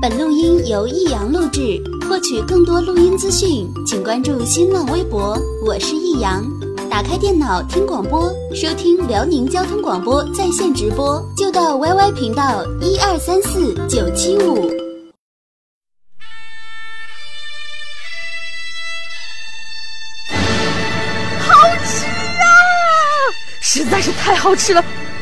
本录音由易阳录制。获取更多录音资讯，请关注新浪微博。我是易阳。打开电脑听广播，收听辽宁交通广播在线直播，就到 YY 频道一二三四九七五。好吃啊！实在是太好吃了。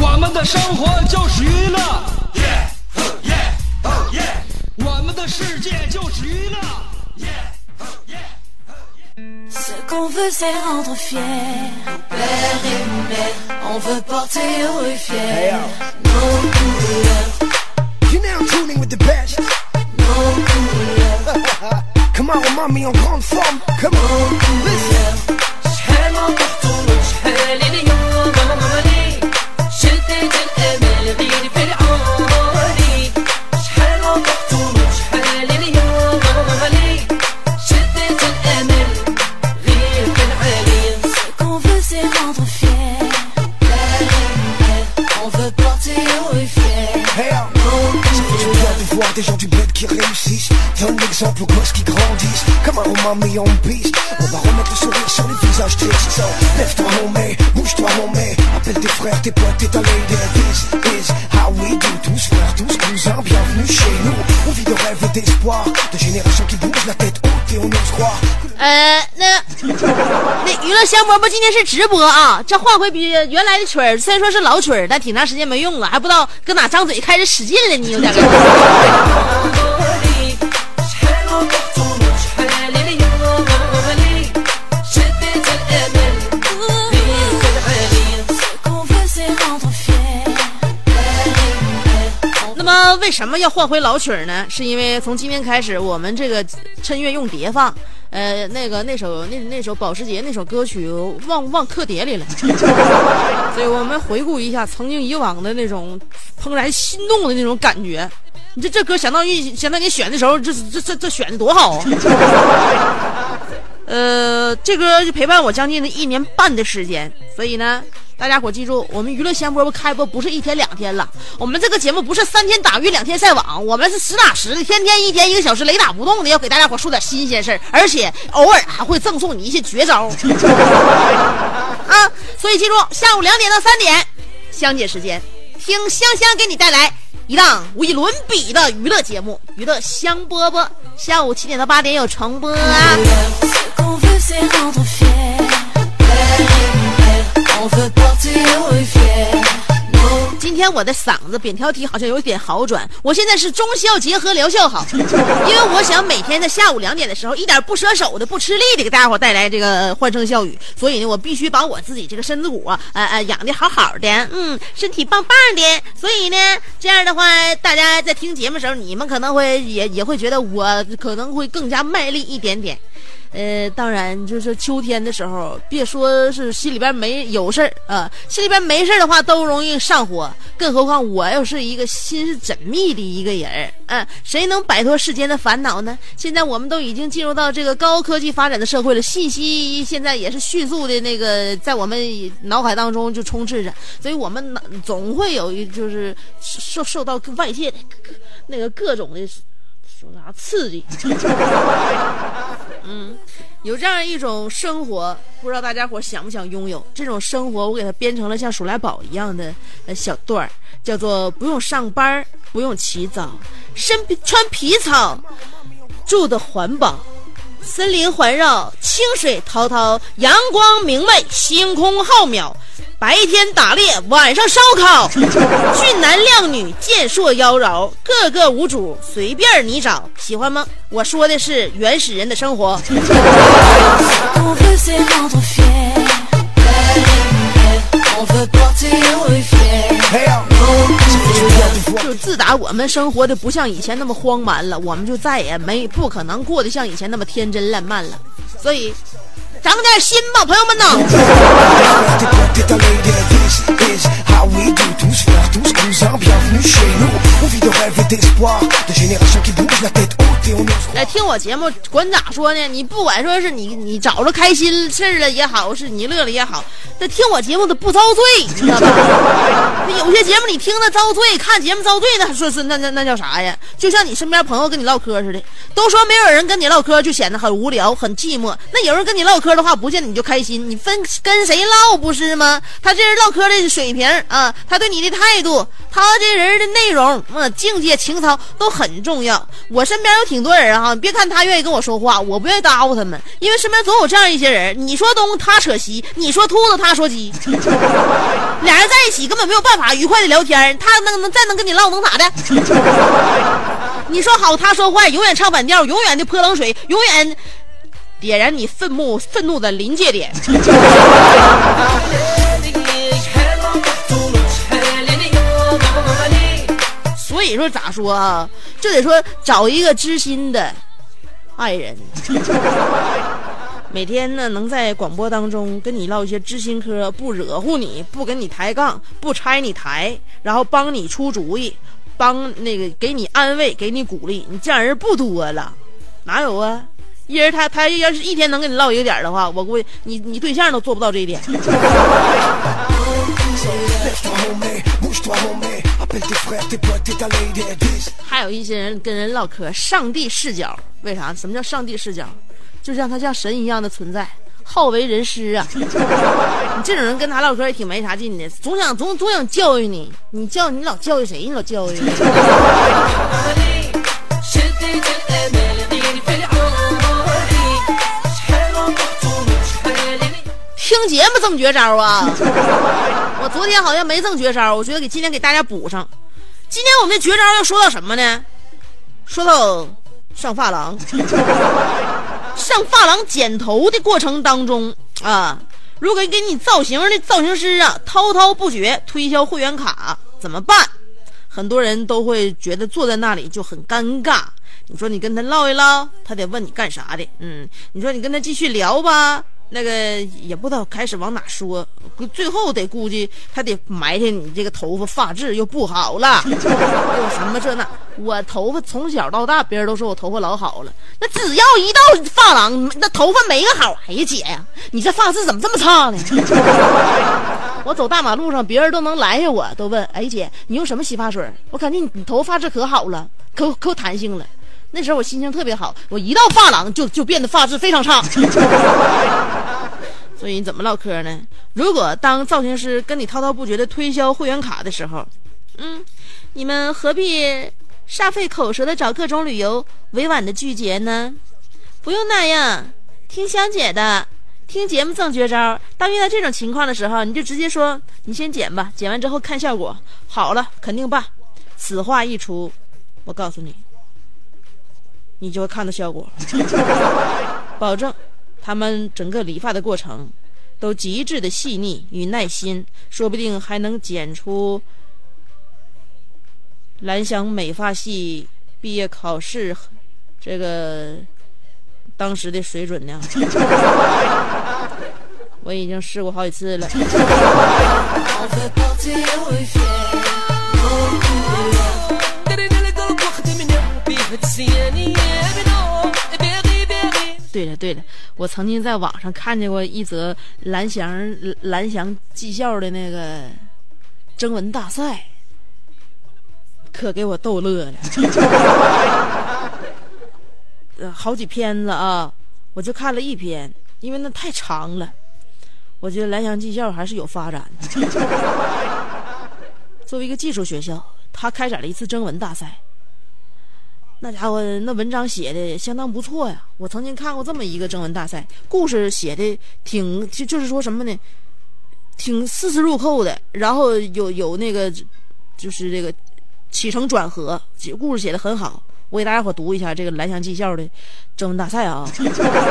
我们的生活就是娱乐。我们的世界就是娱乐。Ce qu'on veut c'est rendre fier Père et mère On veut porter heureux 是娱乐。Hey yo. You're now tuning with the best Nos Come on mommy, on grand form. 呃，那那娱乐香饽饽今天是直播啊，这换回比原来的曲儿，虽然说是老曲儿，但挺长时间没用了，还不知道搁哪张嘴开始使劲了呢，有点什么要换回老曲儿呢？是因为从今天开始，我们这个趁月用碟放，呃，那个那首那那首保时捷那首歌曲忘忘刻碟里了，所以我们回顾一下曾经以往的那种怦然心动的那种感觉。你这这歌相当于相当于选的时候，这这这这选的多好啊！呃，这歌就陪伴我将近的一年半的时间，所以呢，大家伙记住，我们娱乐香饽饽开播不是一天两天了，我们这个节目不是三天打鱼两天晒网，我们是实打实的，天天一天一个小时雷打不动的，要给大家伙说点新鲜事儿，而且偶尔还会赠送你一些绝招 啊！所以记住，下午两点到三点，香姐时间，听香香给你带来一档无与伦比的娱乐节目《娱乐香饽饽》，下午七点到八点有重播啊。今天我的嗓子扁桃体好像有点好转，我现在是中效结合疗效好，因为我想每天在下午两点的时候，一点不舍手的、不吃力的给大伙带来这个欢声笑语，所以呢，我必须把我自己这个身子骨啊，呃呃养的好好的，嗯，身体棒棒的，所以呢，这样的话，大家在听节目的时候，你们可能会也也会觉得我可能会更加卖力一点点。呃，当然，就是秋天的时候，别说是心里边没有事儿啊，心里边没事的话都容易上火，更何况我又是一个心思缜密的一个人儿，嗯、谁能摆脱世间的烦恼呢？现在我们都已经进入到这个高科技发展的社会了，信息现在也是迅速的那个在我们脑海当中就充斥着，所以我们总会有一就是受受到外界的各那个各种的说啥刺激。嗯有这样一种生活，不知道大家伙想不想拥有这种生活？我给它编成了像鼠来宝一样的呃小段儿，叫做不用上班，不用起早，身穿皮草，住的环保，森林环绕，清水滔滔，阳光明媚，星空浩渺。白天打猎，晚上烧烤，俊男靓女，健硕妖娆，个个无主，随便你找，喜欢吗？我说的是原始人的生活。Oh. 就自打我们生活的不像以前那么荒蛮了，我们就再也没不可能过得像以前那么天真烂漫了。所以，长点心吧，朋友们呐！来听我节目，管咋说呢？你不管说是你你找着开心事了也好，是你乐了也好，这听我节目的不遭罪，你知道吧？那有些节目你听着遭罪，看节目遭罪，那说是那那那叫啥呀？就像你身边朋友跟你唠嗑似的，都说没有人跟你唠嗑就显得很无聊、很寂寞。那有人跟你唠嗑的话，不见得你就开心，你分跟谁唠不是吗？他这人唠嗑的水平啊，他对你的态度，他这人的内容，嗯，境界、情操都很重要。我身边有挺挺多人哈、啊，你别看他愿意跟我说话，我不愿意搭咕他们，因为身边总有这样一些人，你说东他扯西，你说兔子他说鸡，俩人在一起根本没有办法愉快的聊天，他能能再能跟你唠能咋的？你说好他说坏，永远唱反调，永远的泼冷水，永远点燃你愤怒愤怒的临界点。所以说咋说啊？就得说找一个知心的爱人，每天呢能在广播当中跟你唠一些知心嗑，不惹乎你，不跟你抬杠，不拆你台，然后帮你出主意，帮那个给你安慰，给你鼓励，你这样人不多了，哪有啊？一人他他要是一天能跟你唠一个点的话，我估计你你对象都做不到这一点。还有一些人跟人唠嗑上帝视角为啥？什么叫上帝视角？就像他像神一样的存在好为人师啊。你这种人跟他唠嗑也挺没啥劲的总想总总想教育你你教你老教育谁？你老教育听节目这么绝招啊？我昨天好像没赠绝招，我觉得给今天给大家补上。今天我们的绝招要说到什么呢？说到上发廊，上发廊剪头的过程当中啊，如果给你造型的造型师啊滔滔不绝推销会员卡，怎么办？很多人都会觉得坐在那里就很尴尬。你说你跟他唠一唠，他得问你干啥的，嗯，你说你跟他继续聊吧，那个也不知道开始往哪说，最后得估计他得埋汰你这个头发发质又不好了，又什么这那。我头发从小到大，别人都说我头发老好了，那只要一到发廊，那头发没个好。哎呀姐呀，你这发质怎么这么差呢？我走大马路上，别人都能拦下我，都问：“哎姐，你用什么洗发水？”我感觉你你头发质可好了，可可有弹性了。那时候我心情特别好，我一到发廊就就变得发质非常差。所以你怎么唠嗑呢？如果当造型师跟你滔滔不绝的推销会员卡的时候，嗯，你们何必煞费口舌的找各种理由委婉的拒绝呢？不用那样，听香姐的，听节目赠绝招。当遇到这种情况的时候，你就直接说：“你先剪吧，剪完之后看效果，好了肯定办。”此话一出，我告诉你，你就会看到效果，保证他们整个理发的过程都极致的细腻与耐心，说不定还能剪出蓝翔美发系毕业考试这个当时的水准呢。我已经试过好几次了。对了对了，我曾经在网上看见过一则蓝翔蓝翔技校的那个征文大赛，可给我逗乐了。呃，好几篇子啊，我就看了一篇，因为那太长了。我觉得蓝翔技校还是有发展的。作为一个技术学校，他开展了一次征文大赛。那家伙，那文章写的相当不错呀！我曾经看过这么一个征文大赛，故事写的挺就就是说什么呢，挺丝丝入扣的，然后有有那个就是这个起承转合，故事写的很好。我给大家伙读一下这个蓝翔技校的征文大赛啊，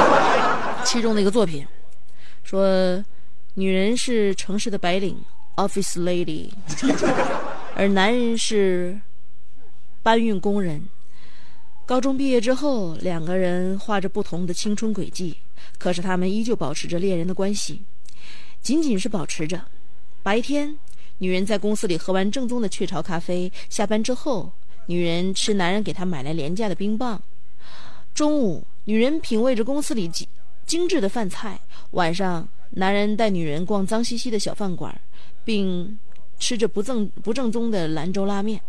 其中的一个作品说，女人是城市的白领，office lady。而男人是搬运工人。高中毕业之后，两个人画着不同的青春轨迹，可是他们依旧保持着恋人的关系，仅仅是保持着。白天，女人在公司里喝完正宗的雀巢咖啡，下班之后，女人吃男人给她买来廉价的冰棒。中午，女人品味着公司里精精致的饭菜；晚上，男人带女人逛脏兮兮的小饭馆，并吃着不正不正宗的兰州拉面。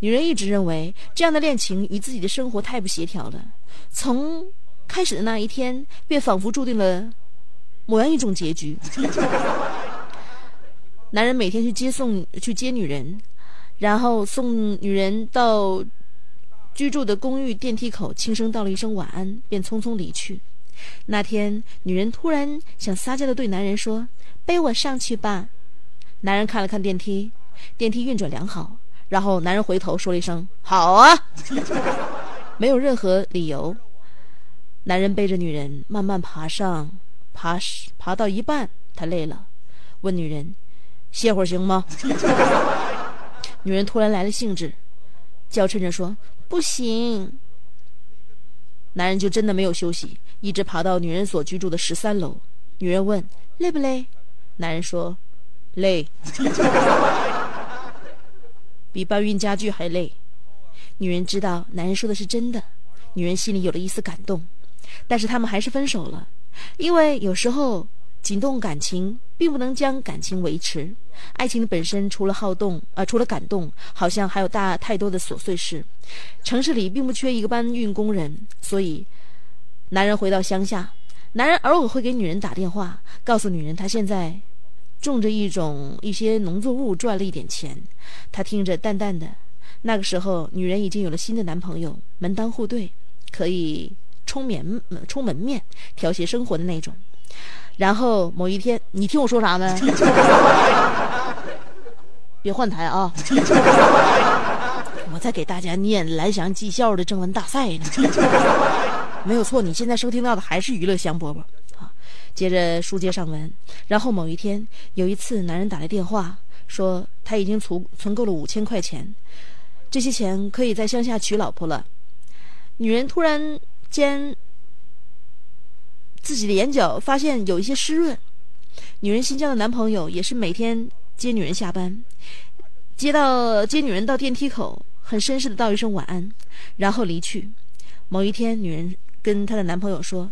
女人一直认为这样的恋情与自己的生活太不协调了。从开始的那一天，便仿佛注定了某样一种结局。男人每天去接送去接女人，然后送女人到居住的公寓电梯口，轻声道了一声晚安，便匆匆离去。那天，女人突然想撒娇的对男人说：“背我上去吧。”男人看了看电梯，电梯运转良好。然后男人回头说了一声：“好啊。”没有任何理由。男人背着女人慢慢爬上，爬爬到一半，他累了，问女人：“歇会儿行吗？” 女人突然来了兴致，娇嗔着说：“不行。”男人就真的没有休息，一直爬到女人所居住的十三楼。女人问：“累不累？”男人说：“累。” 比搬运家具还累。女人知道男人说的是真的，女人心里有了一丝感动，但是他们还是分手了，因为有时候仅动感情并不能将感情维持。爱情的本身除了好动，呃，除了感动，好像还有大太多的琐碎事。城市里并不缺一个搬运工人，所以男人回到乡下，男人偶尔会给女人打电话，告诉女人他现在。种着一种一些农作物，赚了一点钱。他听着淡淡的。那个时候，女人已经有了新的男朋友，门当户对，可以充棉、充门面、调谐生活的那种。然后某一天，你听我说啥呢？别换台啊！我在给大家念蓝翔技校的征文大赛呢。没有错，你现在收听到的还是娱乐香饽饽。啊接着书接上文，然后某一天，有一次，男人打来电话，说他已经存存够了五千块钱，这些钱可以在乡下娶老婆了。女人突然间，自己的眼角发现有一些湿润。女人新交的男朋友也是每天接女人下班，接到接女人到电梯口，很绅士的道一声晚安，然后离去。某一天，女人跟她的男朋友说：“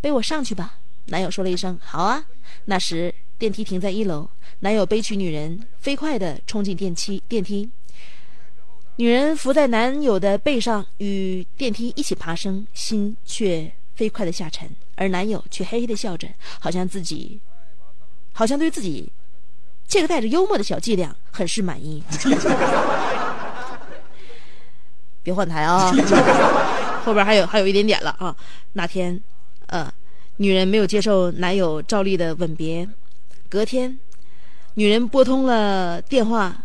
背我上去吧。”男友说了一声“好啊”。那时电梯停在一楼，男友背起女人，飞快地冲进电梯。电梯，女人伏在男友的背上，与电梯一起爬升，心却飞快地下沉，而男友却嘿嘿地笑着，好像自己，好像对自己这个带着幽默的小伎俩很是满意。别换台啊，后边还有还有一点点了啊。那天，嗯。女人没有接受男友照例的吻别，隔天，女人拨通了电话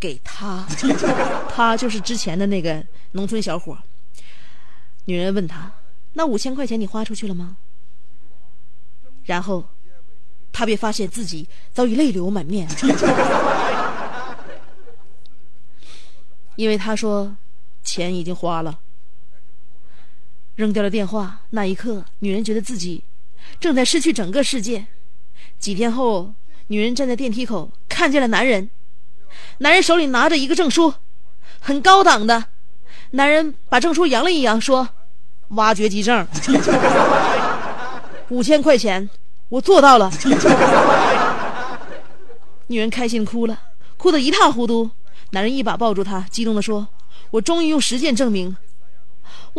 给他，他就是之前的那个农村小伙。女人问他：“那五千块钱你花出去了吗？”然后，他便发现自己早已泪流满面，因为他说钱已经花了。扔掉了电话，那一刻，女人觉得自己正在失去整个世界。几天后，女人站在电梯口，看见了男人。男人手里拿着一个证书，很高档的。男人把证书扬了一扬，说：“挖掘机证，五千块钱，我做到了。”女人开心哭了，哭得一塌糊涂。男人一把抱住她，激动地说：“我终于用实践证明。”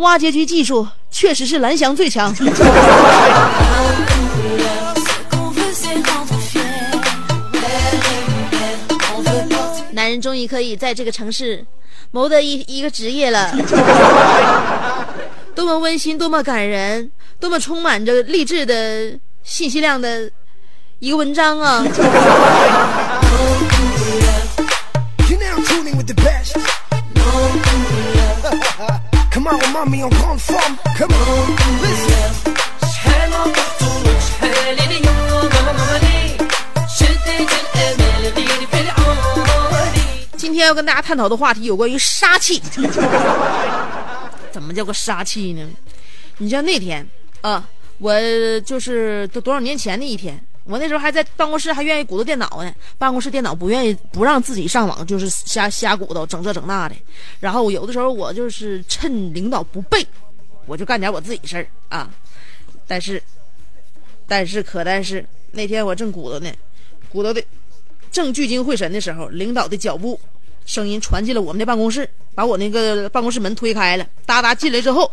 挖掘机技术确实是蓝翔最强。男人终于可以在这个城市谋得一一个职业了，多么温馨，多么感人，多么充满着励志的信息量的一个文章啊今天要跟大家探讨的话题有关于杀气。怎么叫个杀气呢？你像那天啊。我就是都多少年前的一天我那时候还在办公室，还愿意鼓捣电脑呢。办公室电脑不愿意不让自己上网，就是瞎瞎鼓捣，整这整那的。然后有的时候我就是趁领导不备，我就干点我自己事儿啊。但是，但是可但是那天我正鼓捣呢，鼓捣的正聚精会神的时候，领导的脚步声音传进了我们的办公室，把我那个办公室门推开了，哒哒进来之后。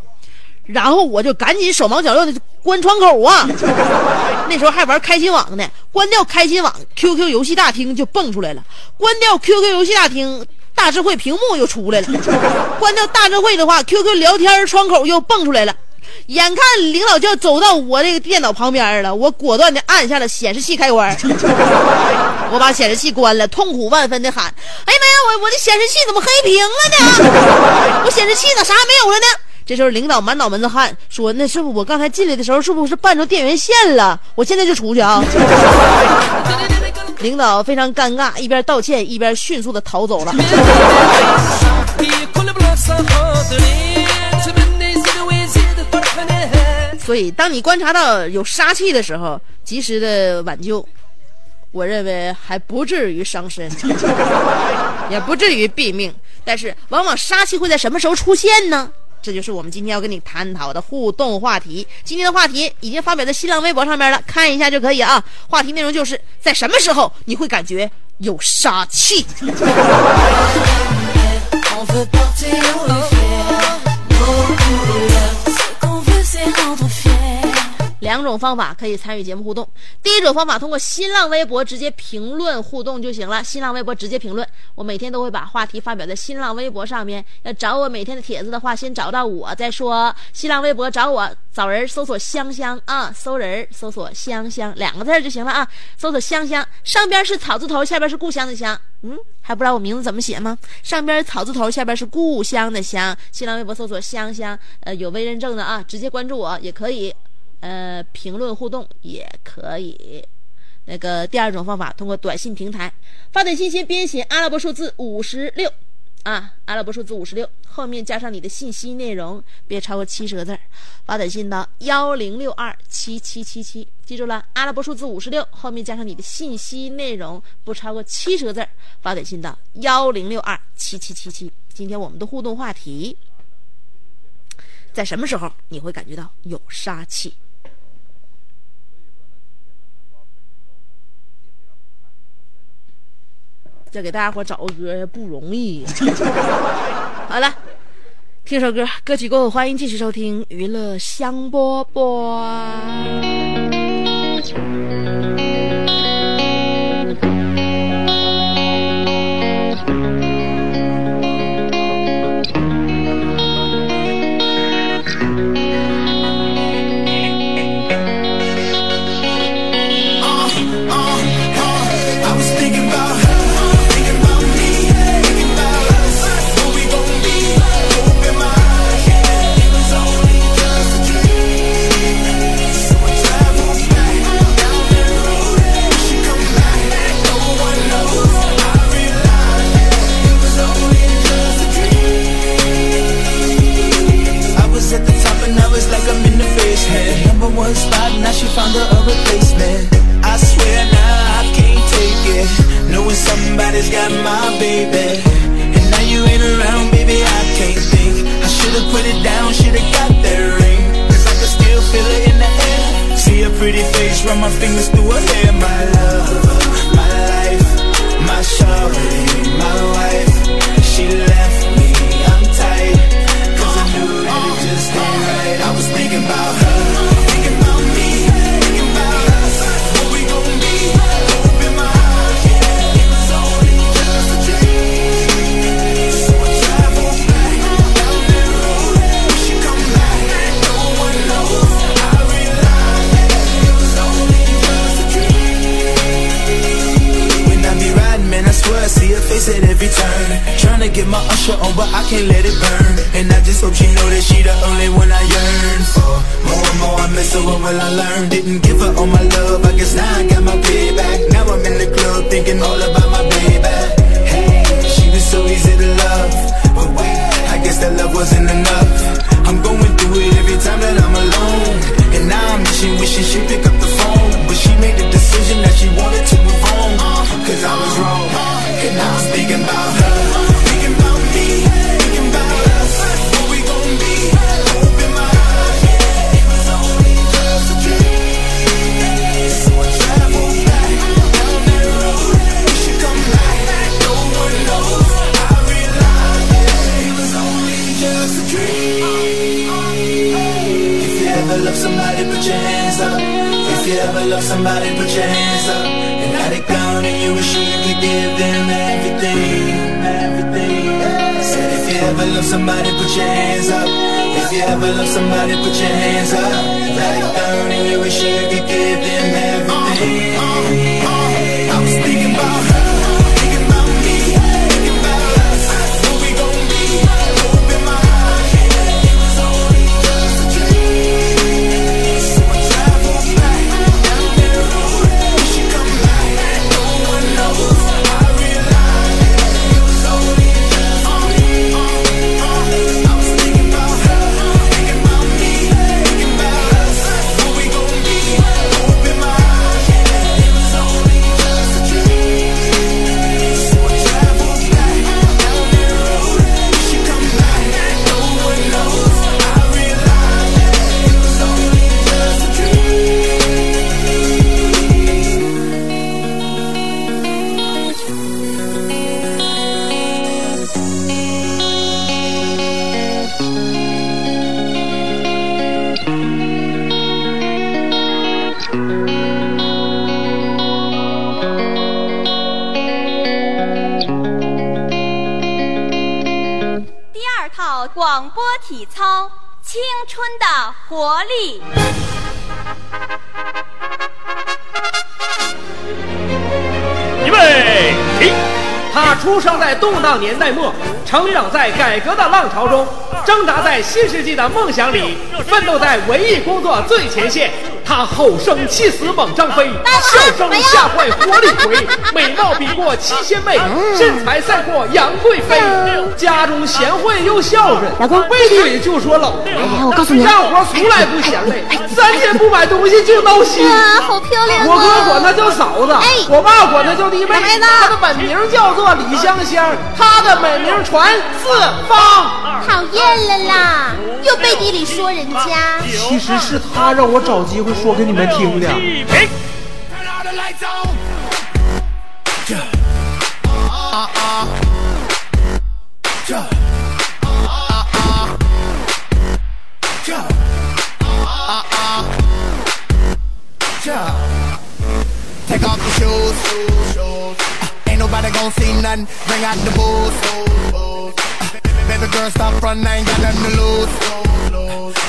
然后我就赶紧手忙脚乱的关窗口啊！那时候还玩开心网呢，关掉开心网，QQ 游戏大厅就蹦出来了；关掉 QQ 游戏大厅，大智慧屏幕又出来了；关掉大智慧的话，QQ 聊天窗口又蹦出来了。眼看领导就要走到我这个电脑旁边了，我果断的按下了显示器开关，我把显示器关了，痛苦万分的喊：“哎呀妈呀，我我的显示器怎么黑屏了呢？我显示器咋啥也没有了呢？”这时候领导满脑门子汗，说：“那是不是我刚才进来的时候是不是绊着电源线了？我现在就出去啊！” 领导非常尴尬，一边道歉一边迅速的逃走了。所以，当你观察到有杀气的时候，及时的挽救，我认为还不至于伤身，也不至于毙命。但是，往往杀气会在什么时候出现呢？这就是我们今天要跟你探讨的互动话题。今天的话题已经发表在新浪微博上面了，看一下就可以啊。话题内容就是在什么时候你会感觉有杀气？两种方法可以参与节目互动。第一种方法，通过新浪微博直接评论互动就行了。新浪微博直接评论，我每天都会把话题发表在新浪微博上面。要找我每天的帖子的话，先找到我再说。新浪微博找我，找人搜索香香啊，搜人搜索香香两个字就行了啊。搜索香香，上边是草字头，下边是故乡的乡。嗯，还不知道我名字怎么写吗？上边草字头，下边是故乡的乡。新浪微博搜索香香，呃，有微认证的啊，直接关注我也可以。呃，评论互动也可以。那个第二种方法，通过短信平台发短信，先编写阿拉伯数字五十六啊，阿拉伯数字五十六，后面加上你的信息内容，别超过七十个字儿。发短信到幺零六二七七七七，记住了，阿拉伯数字五十六，后面加上你的信息内容，不超过七十个字儿。发短信到幺零六二七七七七。今天我们的互动话题，在什么时候你会感觉到有杀气？再给大家伙找个歌也不容易。好了，听首歌，歌曲过后，欢迎继续收听娱乐香饽饽。It every time that I'm alone. And now I'm wishing, wishing she'd pick up the phone. But she made the decision that she wanted to move on. Cause I was wrong. And I was thinking about her. If you ever love somebody, put your hands up. And let it down and you wish you could give them everything, everything. Said if you ever love somebody, put your hands up. If you ever love somebody, put your hands up. Let it down and you wish you could give them everything. Uh, uh, uh, I was thinking about her, thinking 体操《青春的活力》。预备，起！他出生在动荡年代末，成长在改革的浪潮中，挣扎在新世纪的梦想里，奋斗在文艺工作最前线。他吼声气死猛张飞，笑声吓坏活李逵，美貌比过七仙妹，身材赛过杨贵妃。家中贤惠又孝顺，老公背地里就说老婆哎我告诉你干活从来不嫌累，三天不买东西就闹心。哇，好漂亮我哥啊！管她叫嫂子，哎我爸管她叫弟妹。她的本名叫做李香香，她的美名传四方。讨厌了啦，又背地里说人家。其实是他让我找机会说给你们听的。Turn all the lights on. Yeah. Uh-uh. Yeah. Uh-uh. Yeah. Uh-uh. Yeah. Take off your shoes. Uh, ain't nobody gonna see nothing. Bring out the booze. Uh, baby girl, stop front. I ain't got nothing to lose.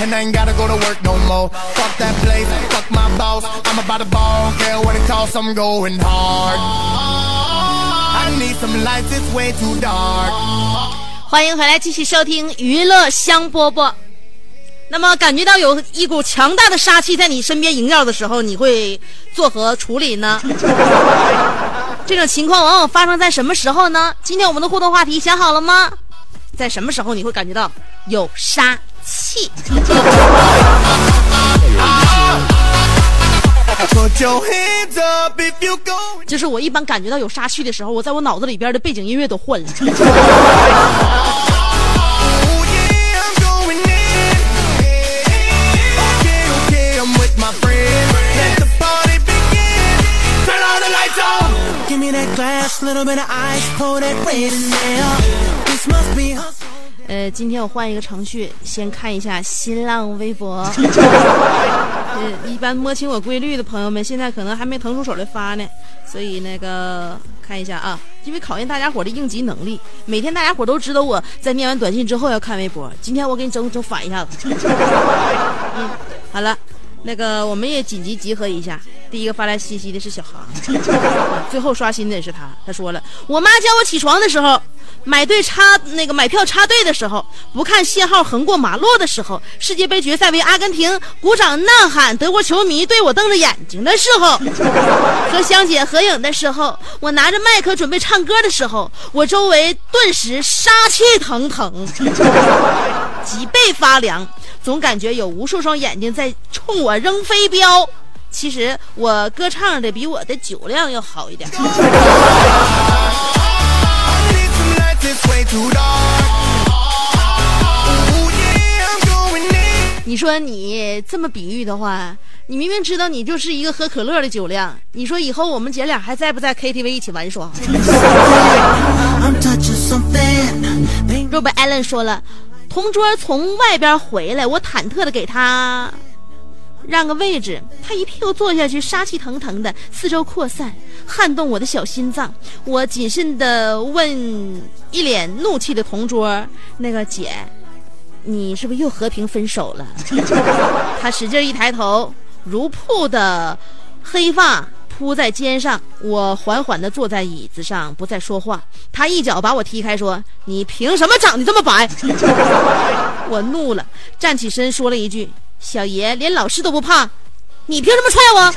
And I ain't gotta go to work no more. Fuck that place, fuck my boss. I'm about to ball, don't care what it costs, I'm going hard. I need some lights, it's way too dark. 欢迎回来，继续收听娱乐香饽饽。那么，感觉到有一股强大的杀气在你身边萦绕的时候，你会作何处理呢？这种情况往往发生在什么时候呢？今天我们的互动话题想好了吗？在什么时候你会感觉到有杀气.就是我一般感觉到有杀气的时候，我在我脑子里边的背景音乐都换了。Oh. 呃，今天我换一个程序，先看一下新浪微博。呃，一般摸清我规律的朋友们，现在可能还没腾出手来发呢，所以那个看一下啊，因为考验大家伙的应急能力。每天大家伙都知道我在念完短信之后要看微博，今天我给你整整反一下子。嗯，好了。那个，我们也紧急集合一下。第一个发来信息的是小航，最后刷新的也是他。他说了，我妈叫我起床的时候，买队插那个买票插队的时候，不看信号横过马路的时候，世界杯决赛为阿根廷鼓掌呐喊，德国球迷对我瞪着眼睛的时候，和香姐合影的时候，我拿着麦克准备唱歌的时候，我周围顿时杀气腾腾，脊背发凉，总感觉有无数双眼睛在冲我扔飞镖。其实我歌唱的比我的酒量要好一点。This way too 你说你这么比喻的话，你明明知道你就是一个喝可乐的酒量，你说以后我们姐俩还在不在 KTV 一起玩耍？若本艾伦说了，同桌从外边回来，我忐忑的给他让个位置，他一屁股坐下去，杀气腾腾的，四周扩散，撼动我的小心脏。我谨慎的问一脸怒气的同桌：“那个姐，你是不是又和平分手了？” 他使劲一抬头，如瀑的黑发铺在肩上，我缓缓地坐在椅子上，不再说话。他一脚把我踢开，说：“你凭什么长得这么白？” 我怒了，站起身说了一句：“小爷连老师都不怕，你凭什么踹我？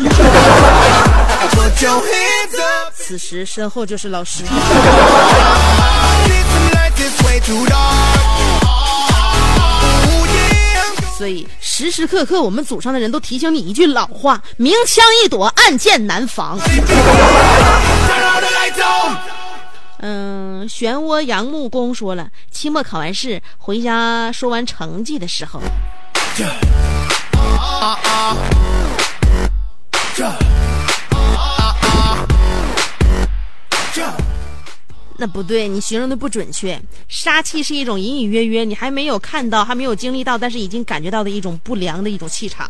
此时身后就是老师。所以时时刻刻，我们祖上的人都提醒你一句老话：明枪易躲，暗箭难防。嗯，漩涡杨木工说了，期末考完试回家说完成绩的时候。那不对，你形容的不准确。杀气是一种隐隐约约，你还没有看到，还没有经历到，但是已经感觉到的一种不良的一种气场。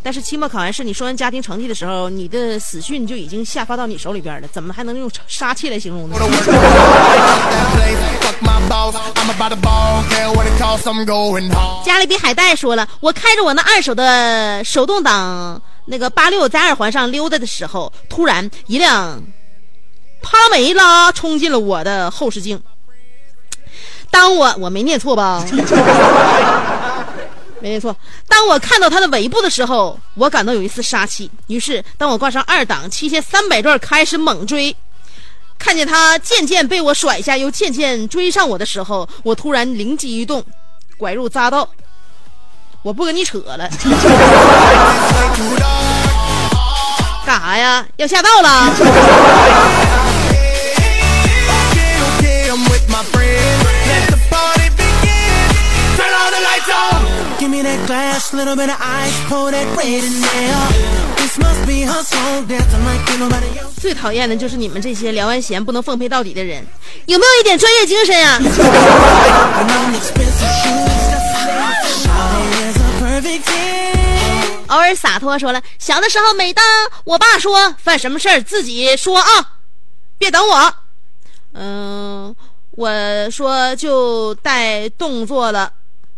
但是期末考完试，你说完家庭成绩的时候，你的死讯就已经下发到你手里边了，怎么还能用杀气来形容呢. 加勒比海带说了，我开着我那二手的手动挡那个八六在二环上溜达的时候，突然一辆帕拉梅拉冲进了我的后视镜。当我我没念错吧？没念错。当我看到它的尾部的时候，我感到有一丝杀气。于是，当我挂上二档，七千三百转开始猛追，看见它渐渐被我甩下，又渐渐追上我的时候，我突然灵机一动，拐入匝道。我不跟你扯了，干啥呀？要下道了.最讨厌的就是你们这些聊完闲不能奉陪到底的人，有没有一点专业精神啊？偶尔洒脱说了，小的时候每当我爸说犯什么事儿自己说啊，别等我。嗯，我说就带动作了。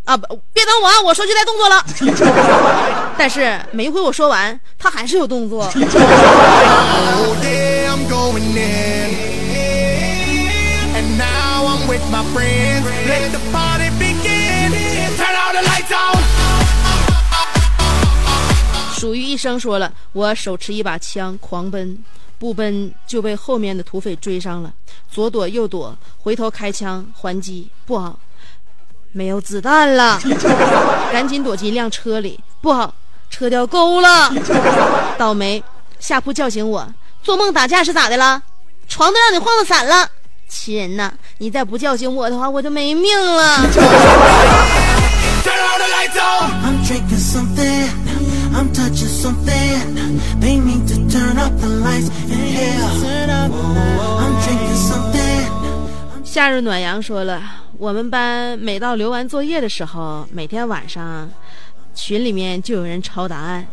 啊不，别等我啊！我说就带动作了，但是每一回我说完，他还是有动作。属于一生说了，我手持一把枪狂奔，不奔就被后面的土匪追上了，左躲右躲，回头开枪还击，不好，没有子弹了，赶紧躲进一辆车里，不好，车掉沟了，倒霉，下铺叫醒我，做梦打架是咋的了？床都让你晃得散了，亲人呐，你再不叫醒我的话，我就没命了。i'm touching something they to turn up the lights hear us。夏日暖阳说了，我们班每到留完作业的时候，每天晚上群里面就有人抄答案，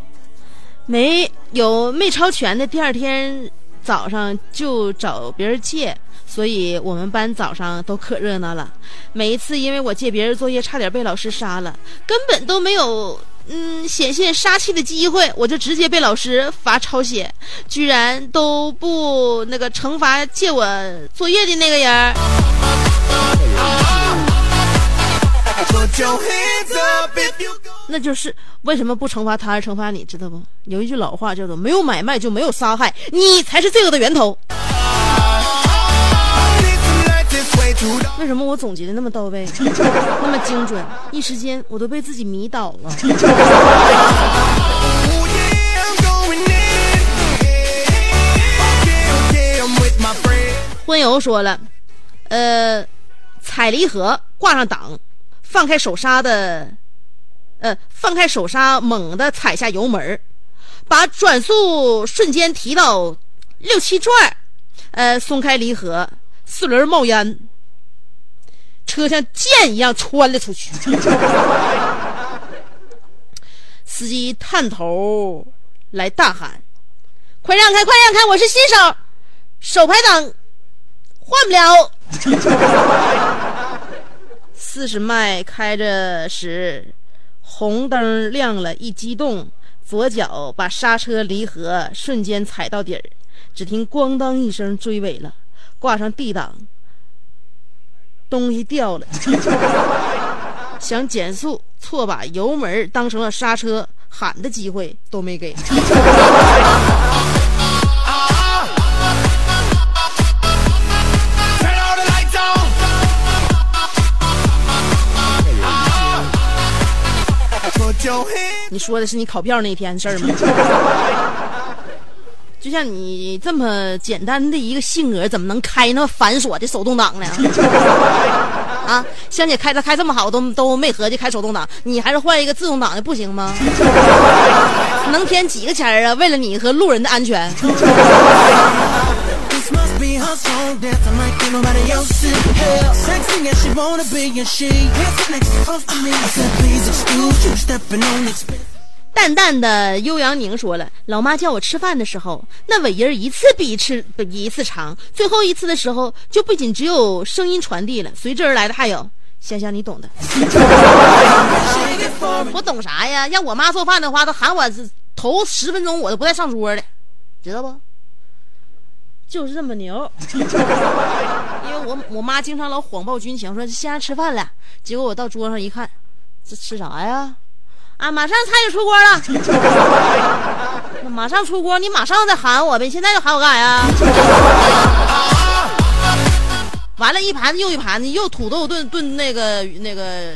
没有，没抄全的第二天早上就找别人借，所以我们班早上都可热闹了，每一次因为我借别人作业差点被老师杀了，根本都没有。嗯，显现杀气的机会，我就直接被老师罚抄写，居然都不那个惩罚借我作业的那个人.那就是为什么不惩罚他而惩罚你，知道不？有一句老话叫做“没有买卖就没有杀害”，你才是罪恶的源头。为什么我总结的那么到位，那么精准？一时间我都被自己迷倒了。Oh. 婚友说了，呃，踩离合，挂上档，放开手刹的，呃，放开手刹，猛地踩下油门把转速瞬间提到六七转呃，松开离合，四轮冒烟，车像箭一样穿了出去。司机探头来大喊：“快让开，快让开！我是新手，手排档换不了。四十迈开着时，红灯亮了，一激动，左脚把刹车离合，瞬间踩到底儿，只听咣当一声追尾了，挂上 D 档，东西掉了，想减速，错把油门当成了刹车，喊的机会都没给。你说的是你考票那天的事儿吗？就像你这么简单的一个性格，怎么能开那么繁琐的手动挡呢？啊，香姐开的开这么好，都都没合计开手动挡，你还是换一个自动挡的不行吗？能添几个钱儿啊？为了你和路人的安全。淡淡的悠扬宁说了，老妈叫我吃饭的时候，那尾音一次比一次比一次长，最后一次的时候，就不仅只有声音传递了，随之而来的还有香香，你懂的。我懂啥呀？让我妈做饭的话，她喊我头十分钟我都不带上桌的，知道不？就是这么牛。因为我我妈经常老谎报军情，说现在吃饭了，结果我到桌上一看，这吃啥呀？啊，马上菜就出锅了。马上出锅，你马上再喊我呗，现在就喊我干啥呀？完了，一盘子又一盘子，又土豆炖炖那个那个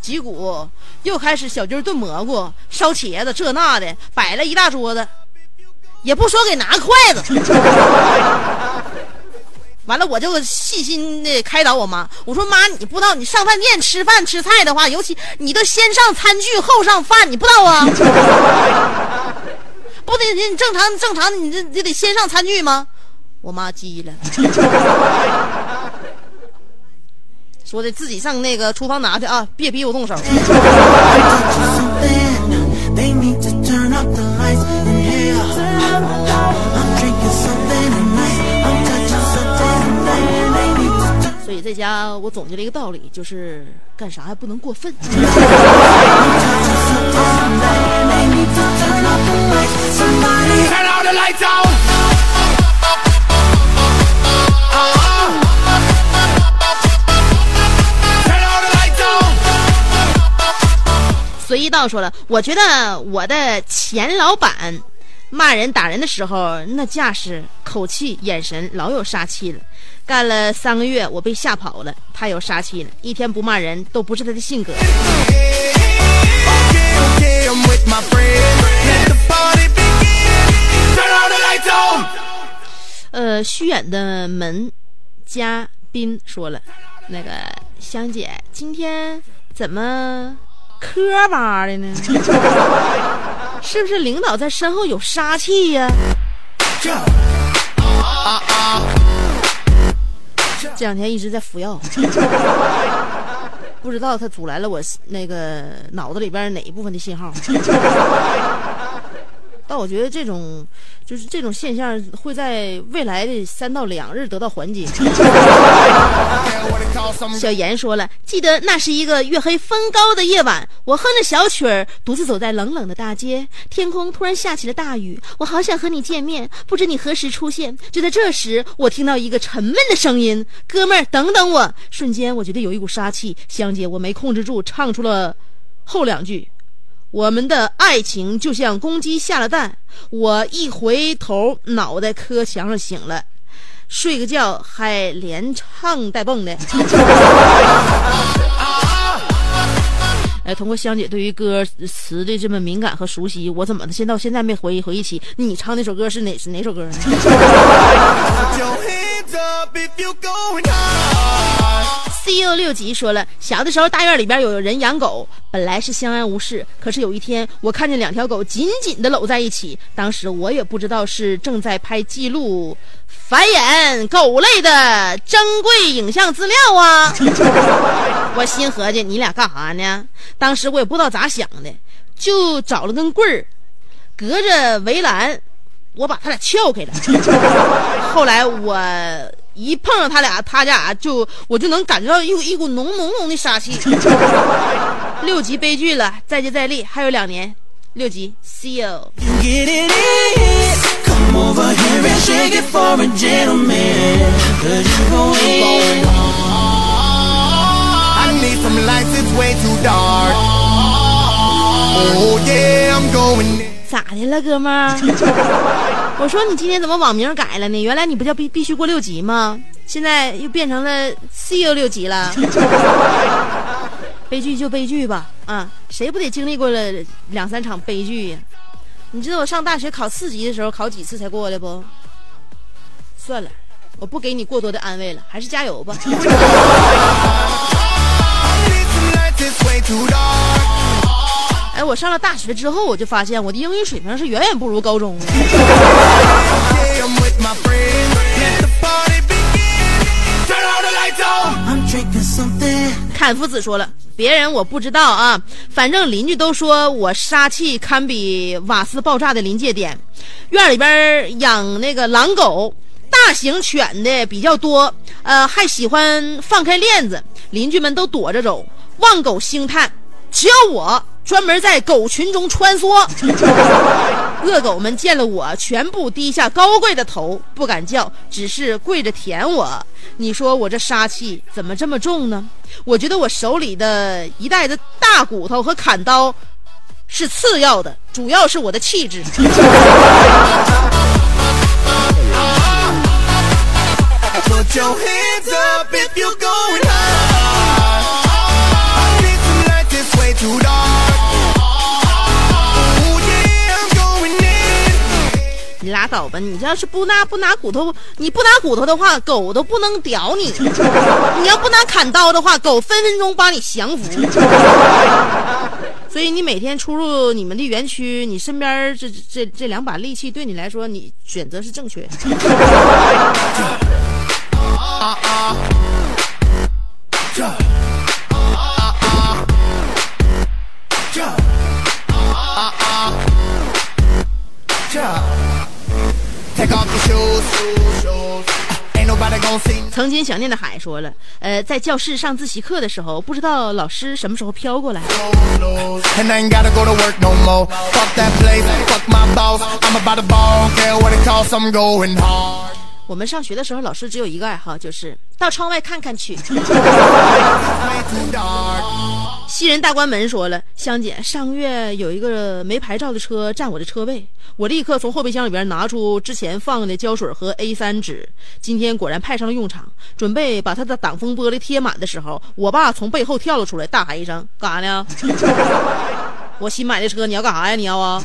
脊骨，又开始小鸡炖蘑菇、烧茄子，这那的，摆了一大桌子，也不说给拿筷子。完了，我就细心的开导我妈，我说妈，你不知道，你上饭店吃饭吃菜的话，尤其你都先上餐具后上饭，你不知道啊？不得你正常正常，你这你得先上餐具吗？我妈急了，说的自己上那个厨房拿去啊，别逼我动手。以在家我总结了一个道理，就是干啥还不能过分。随意道说了，我觉得我的前老板骂人打人的时候，那架势、口气、眼神老有杀气了。干了三个月，我被吓跑了，太有杀气了，一天不骂人都不是他的性格。呃，虚远的门嘉宾说了，那个香姐今天怎么磕巴的呢？是不是领导在身后有杀气呀？这两天一直在服药，不知道他阻拦了我那个脑子里边哪一部分的信号。但我觉得这种就是这种现象会在未来的三到两日得到缓解。小严说了，记得那是一个月黑风高的夜晚，我哼着小曲儿，独自走在冷冷的大街，天空突然下起了大雨，我好想和你见面，不知你何时出现。就在这时，我听到一个沉闷的声音：“哥们儿，等等我！”瞬间，我觉得有一股杀气，香姐，我没控制住，唱出了后两句。我们的爱情就像公鸡下了蛋，我一回头，脑袋磕墙上醒了，睡个觉还连唱带蹦的。哎，通过香姐对于歌词的这么敏感和熟悉，我怎么的现到现在没回忆回忆起你唱那首歌是哪是哪首歌呢？CEO 六级说了，小的时候大院里边有人养狗，本来是相安无事，可是有一天我看见两条狗紧紧的搂在一起，当时我也不知道是正在拍记录繁衍狗类的珍贵影像资料啊。我心合计你俩干啥呢？当时我也不知道咋想的，就找了根棍儿，隔着围栏，我把他俩撬开了。后来我一碰上他俩，他俩就我就能感觉到一股一股浓浓浓的杀气。六级悲剧了，再接再厉，还有两年。六级，see you。Get it in. Come over here and shake it for a gentleman. Cause you going in. I need some lights, it's way too dark. Oh yeah, I'm going. 咋的了，哥们儿？我说你今天怎么网名改了呢？原来你不叫必必须过六级吗？现在又变成了 C U 六级了。悲剧就悲剧吧，啊，谁不得经历过了两三场悲剧呀？你知道我上大学考四级的时候考几次才过来不？算了，我不给你过多的安慰了，还是加油吧。哎，我上了大学之后，我就发现我的英语水平是远远不如高中的。Yeah, I'm with my friends. Let the party begin. Turn all the lights on. I'm drinking something. 砍夫子说了，别人我不知道啊，反正邻居都说我杀气堪比瓦斯爆炸的临界点。院里边养那个狼狗，大型犬的比较多，呃，还喜欢放开链子，邻居们都躲着走，望狗兴叹。只有我专门在狗群中穿梭。恶狗们见了我，全部低下高贵的头，不敢叫，只是跪着舔我。你说我这杀气怎么这么重呢？我觉得我手里的一袋子大骨头和砍刀是次要的，主要是我的气质。Put your hands up if you're going high. I need some lights, it's way too dark. 拉倒吧！你要是不拿不拿骨头，你不拿骨头的话，狗都不能屌你；你要不拿砍刀的话，狗分分钟把你降服。所以你每天出入你们的园区，你身边这这这两把利器对你来说，你选择是正确 曾经想念的海说了，呃，在教室上自习课的时候，不知道老师什么时候飘过来。我们上学的时候，老师只有一个爱好，就是到窗外看看去。Way too dark. 西人大关门说了，香姐，上个月有一个没牌照的车占我的车位，我立刻从后备箱里边拿出之前放的胶水和 A 3纸，今天果然派上了用场。准备把他的挡风玻璃贴满的时候，我爸从背后跳了出来，大喊一声：“干啥呢？” 我新买的车，你要干啥呀？你要啊？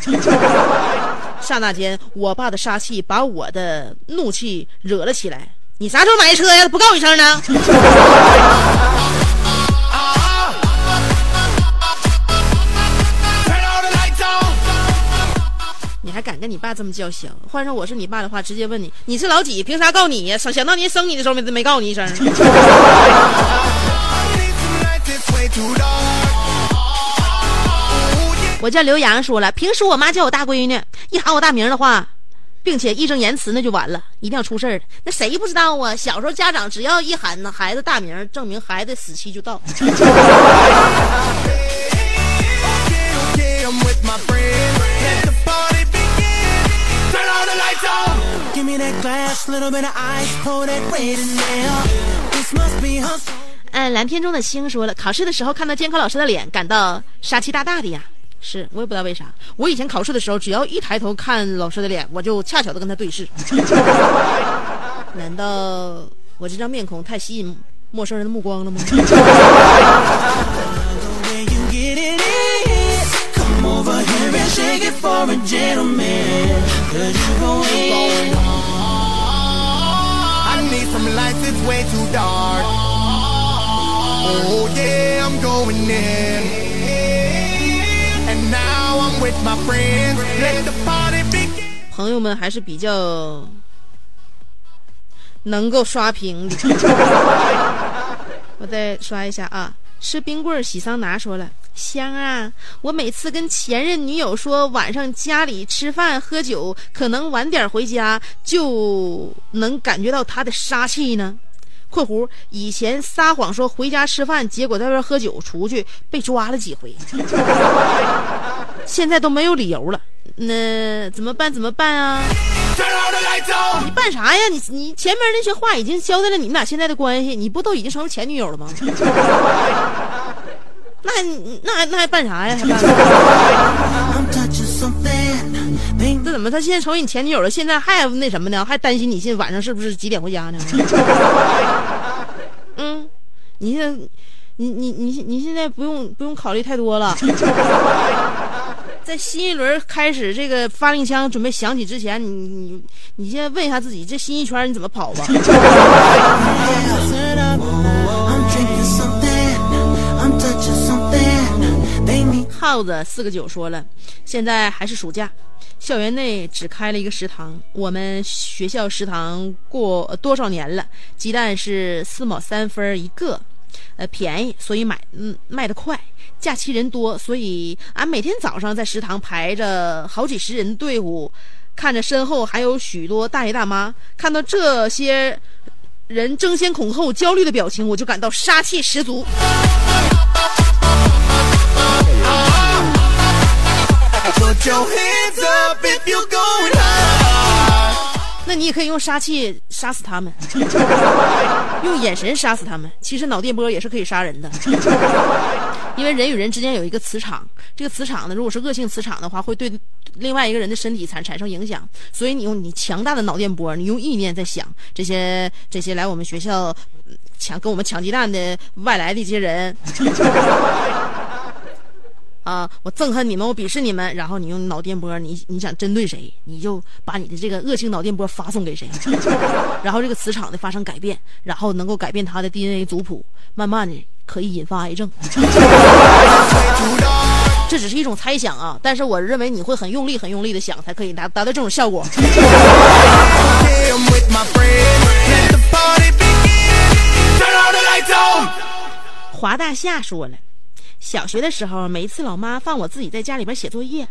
刹那间，我爸的杀气把我的怒气惹了起来。你啥时候买的车呀？不告我一声呢？你还敢跟你爸这么叫嚣？换上我是你爸的话，直接问你，你是老几？凭啥告你呀？想想当年生你的时候没没告你一声。Oh. 我叫刘洋，说了，平时我妈叫我大闺女，一喊我大名的话，并且义正言辞，那就完了，一定要出事儿的。那谁不知道啊？小时候家长只要一喊那孩子大名，证明孩子死期就到。嗯，蓝天中的星说了，考试的时候看到监考老师的脸，感到杀气大大的呀。是我也不知道为啥，我以前考试的时候，只要一抬头看老师的脸，我就恰巧的跟他对视。难道我这张面孔太吸引陌生人的目光了吗？朋友们还是比较能够刷屏的我再刷一下啊吃冰棍儿朋友们还是比较能够刷屏我再刷一下啊吃冰棍洗桑拿说了。香啊！我每次跟前任女友说晚上家里吃饭喝酒，可能晚点回家，就能感觉到她的杀气呢。（括弧以前撒谎说回家吃饭，结果在外边喝酒，出去被抓了几回，现在都没有理由了。那怎么办？怎么办啊？你办啥呀？你你前面那些话已经交代了你们俩现在的关系，你不都已经成为前女友了吗？那还那还那还办啥呀？这怎么他现在成为你前女友了？现在还那什么呢？还担心你现在晚上是不是几点回家呢？嗯，你现在你你你你现在不用不用考虑太多了。在新一轮开始这个发令枪准备响起之前，你你你现在问一下自己，这新一圈你怎么跑吧？耗子四个九说了，现在还是暑假，校园内只开了一个食堂。我们学校食堂过多少年了？鸡蛋是四毛三分一个，呃便宜，所以买嗯卖得快。假期人多，所以俺每天早上在食堂排着好几十人队伍，看着身后还有许多大爷大妈，看到这些人争先恐后、焦虑的表情，我就感到杀气十足。Put your hands up if you're going high. 那你也可以用杀气杀死他们，用眼神杀死他们。其实脑电波也是可以杀人的，因为人与人之间有一个磁场，这个磁场呢，如果是恶性磁场的话，会对另外一个人的身体产产生影响。所以你用你强大的脑电波，你用意念在想这些这些来我们学校嗯抢跟我们抢鸡蛋的外来的一些人。啊！我憎恨你们，我鄙视你们。然后你用脑电波，你你想针对谁，你就把你的这个恶性脑电波发送给谁，然后这个磁场的发生改变，然后能够改变他的 DNA 族谱，慢慢的可以引发癌症。这只是一种猜想啊，但是我认为你会很用力、很用力的想，才可以达达到这种效果。华大夏说了，小学的时候，每一次老妈放我自己在家里边写作业，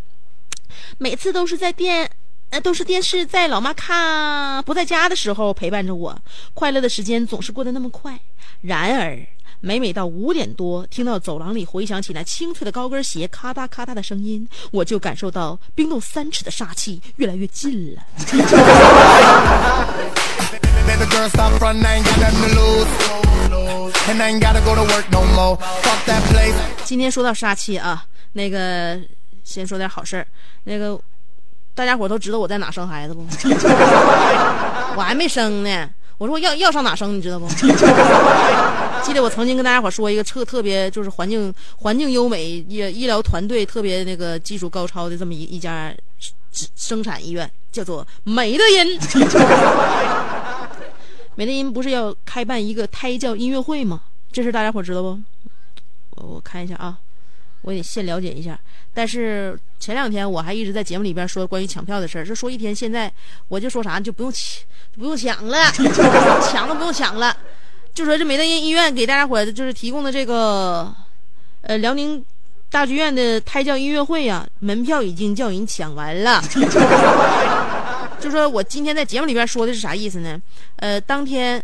每次都是在电，呃，都是电视在老妈看不在家的时候陪伴着我，快乐的时间总是过得那么快。然而，每每到五点多，听到走廊里回响起那清脆的高跟鞋咔嗒咔嗒的声音，我就感受到冰冻三尺的杀气越来越近了。今天说到杀气啊，那个先说点好事儿。那个大家伙都知道我在哪生孩子不？我还没生呢。我说我要要上哪生，你知道不？记得我曾经跟大家伙说一个特特别就是环境环境优美、医医疗团队特别那个技术高超的这么一一家生产医院，叫做美的音。美德音不是要开办一个胎教音乐会吗？这事大家伙知道不？我我看一下啊，我得先了解一下。但是前两天我还一直在节目里边说关于抢票的事儿，是说一天现在我就说啥就不用抢，不用抢了，抢都不用抢了。就说这美德音医院给大家伙就是提供的这个，呃，辽宁大剧院的胎教音乐会呀、门票已经叫人抢完了。就说我今天在节目里边说的是啥意思呢？呃，当天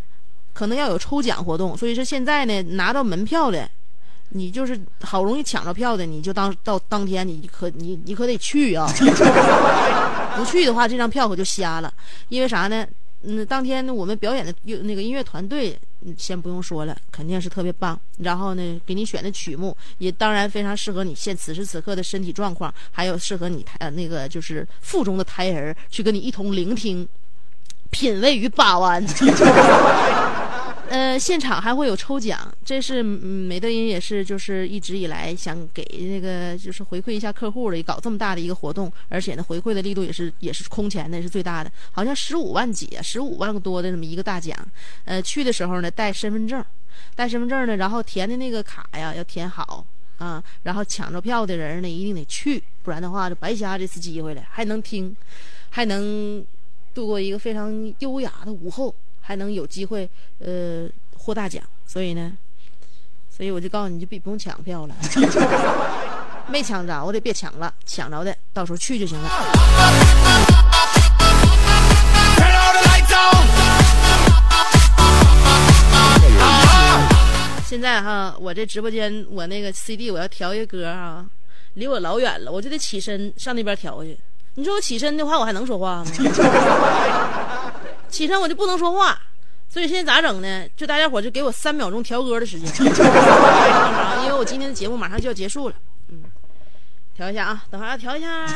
可能要有抽奖活动，所以说现在呢，拿到门票的，你就是好容易抢着票的，你就当到当天你可你你可得去啊！不去的话，这张票可就瞎了。因为啥呢？嗯，当天呢，我们表演的有那个音乐团队，先不用说了，肯定是特别棒。然后呢，给你选的曲目也当然非常适合你现此时此刻的身体状况，还有适合你胎呃那个就是腹中的胎儿去跟你一同聆听、品味与把玩。呃，现场还会有抽奖，这是美德音也是就是一直以来想给那个就是回馈一下客户的，搞这么大的一个活动，而且呢回馈的力度也是也是空前的，是最大的，好像十五万几啊，十五万多的这么一个大奖。呃，去的时候呢带身份证，带身份证呢，然后填的那个卡呀要填好啊，然后抢着票的人呢一定得去，不然的话就白瞎这次机会了，还能听，还能度过一个非常优雅的午后。还能有机会呃获大奖，所以呢，所以我就告诉你，就别不用抢票了，没抢着的别抢了，抢着的到时候去就行了。现在哈，我这直播间我那个 CD 我要调一个歌啊，离我老远了，我就得起身上那边调去。你说我起身的话，我还能说话吗？起身我就不能说话，所以现在咋整呢？就大家伙就给我三秒钟调歌的时间，因为我今天的节目马上就要结束了。嗯，调一下啊，等会儿要调一下。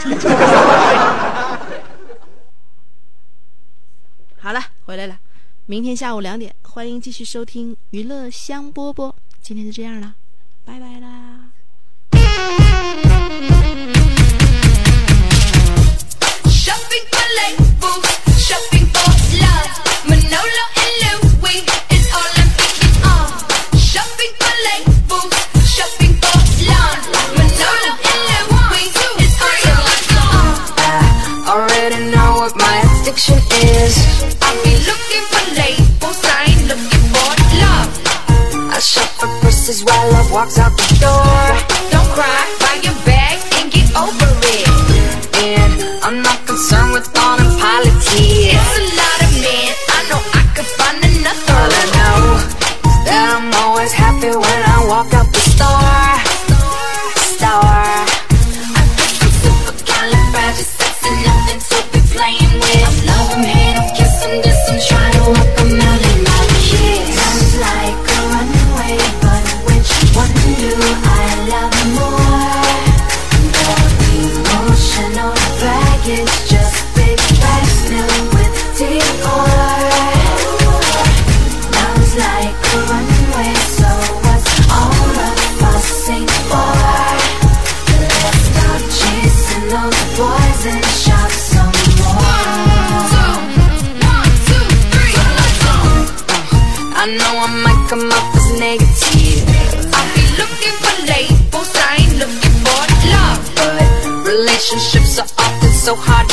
好了，回来了，明天下午两点，欢迎继续收听娱乐香饽饽。今天就这样了，拜拜啦。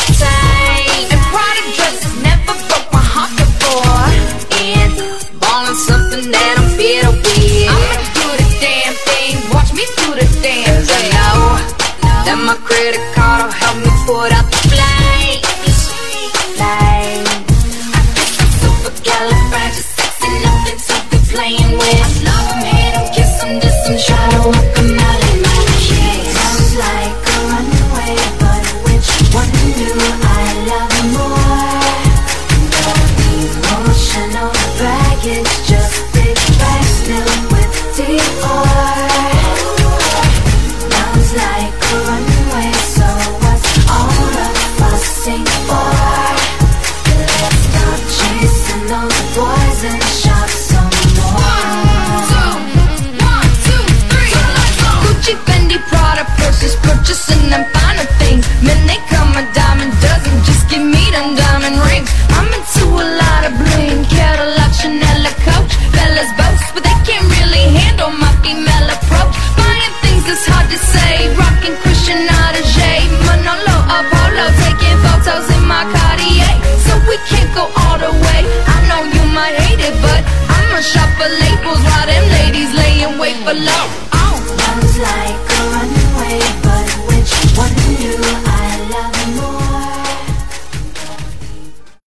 And product dresses never broke my heart before. And ballin' something that I'm bitter with. I'ma do the damn thing, watch me do the I know that my credit card will help me put out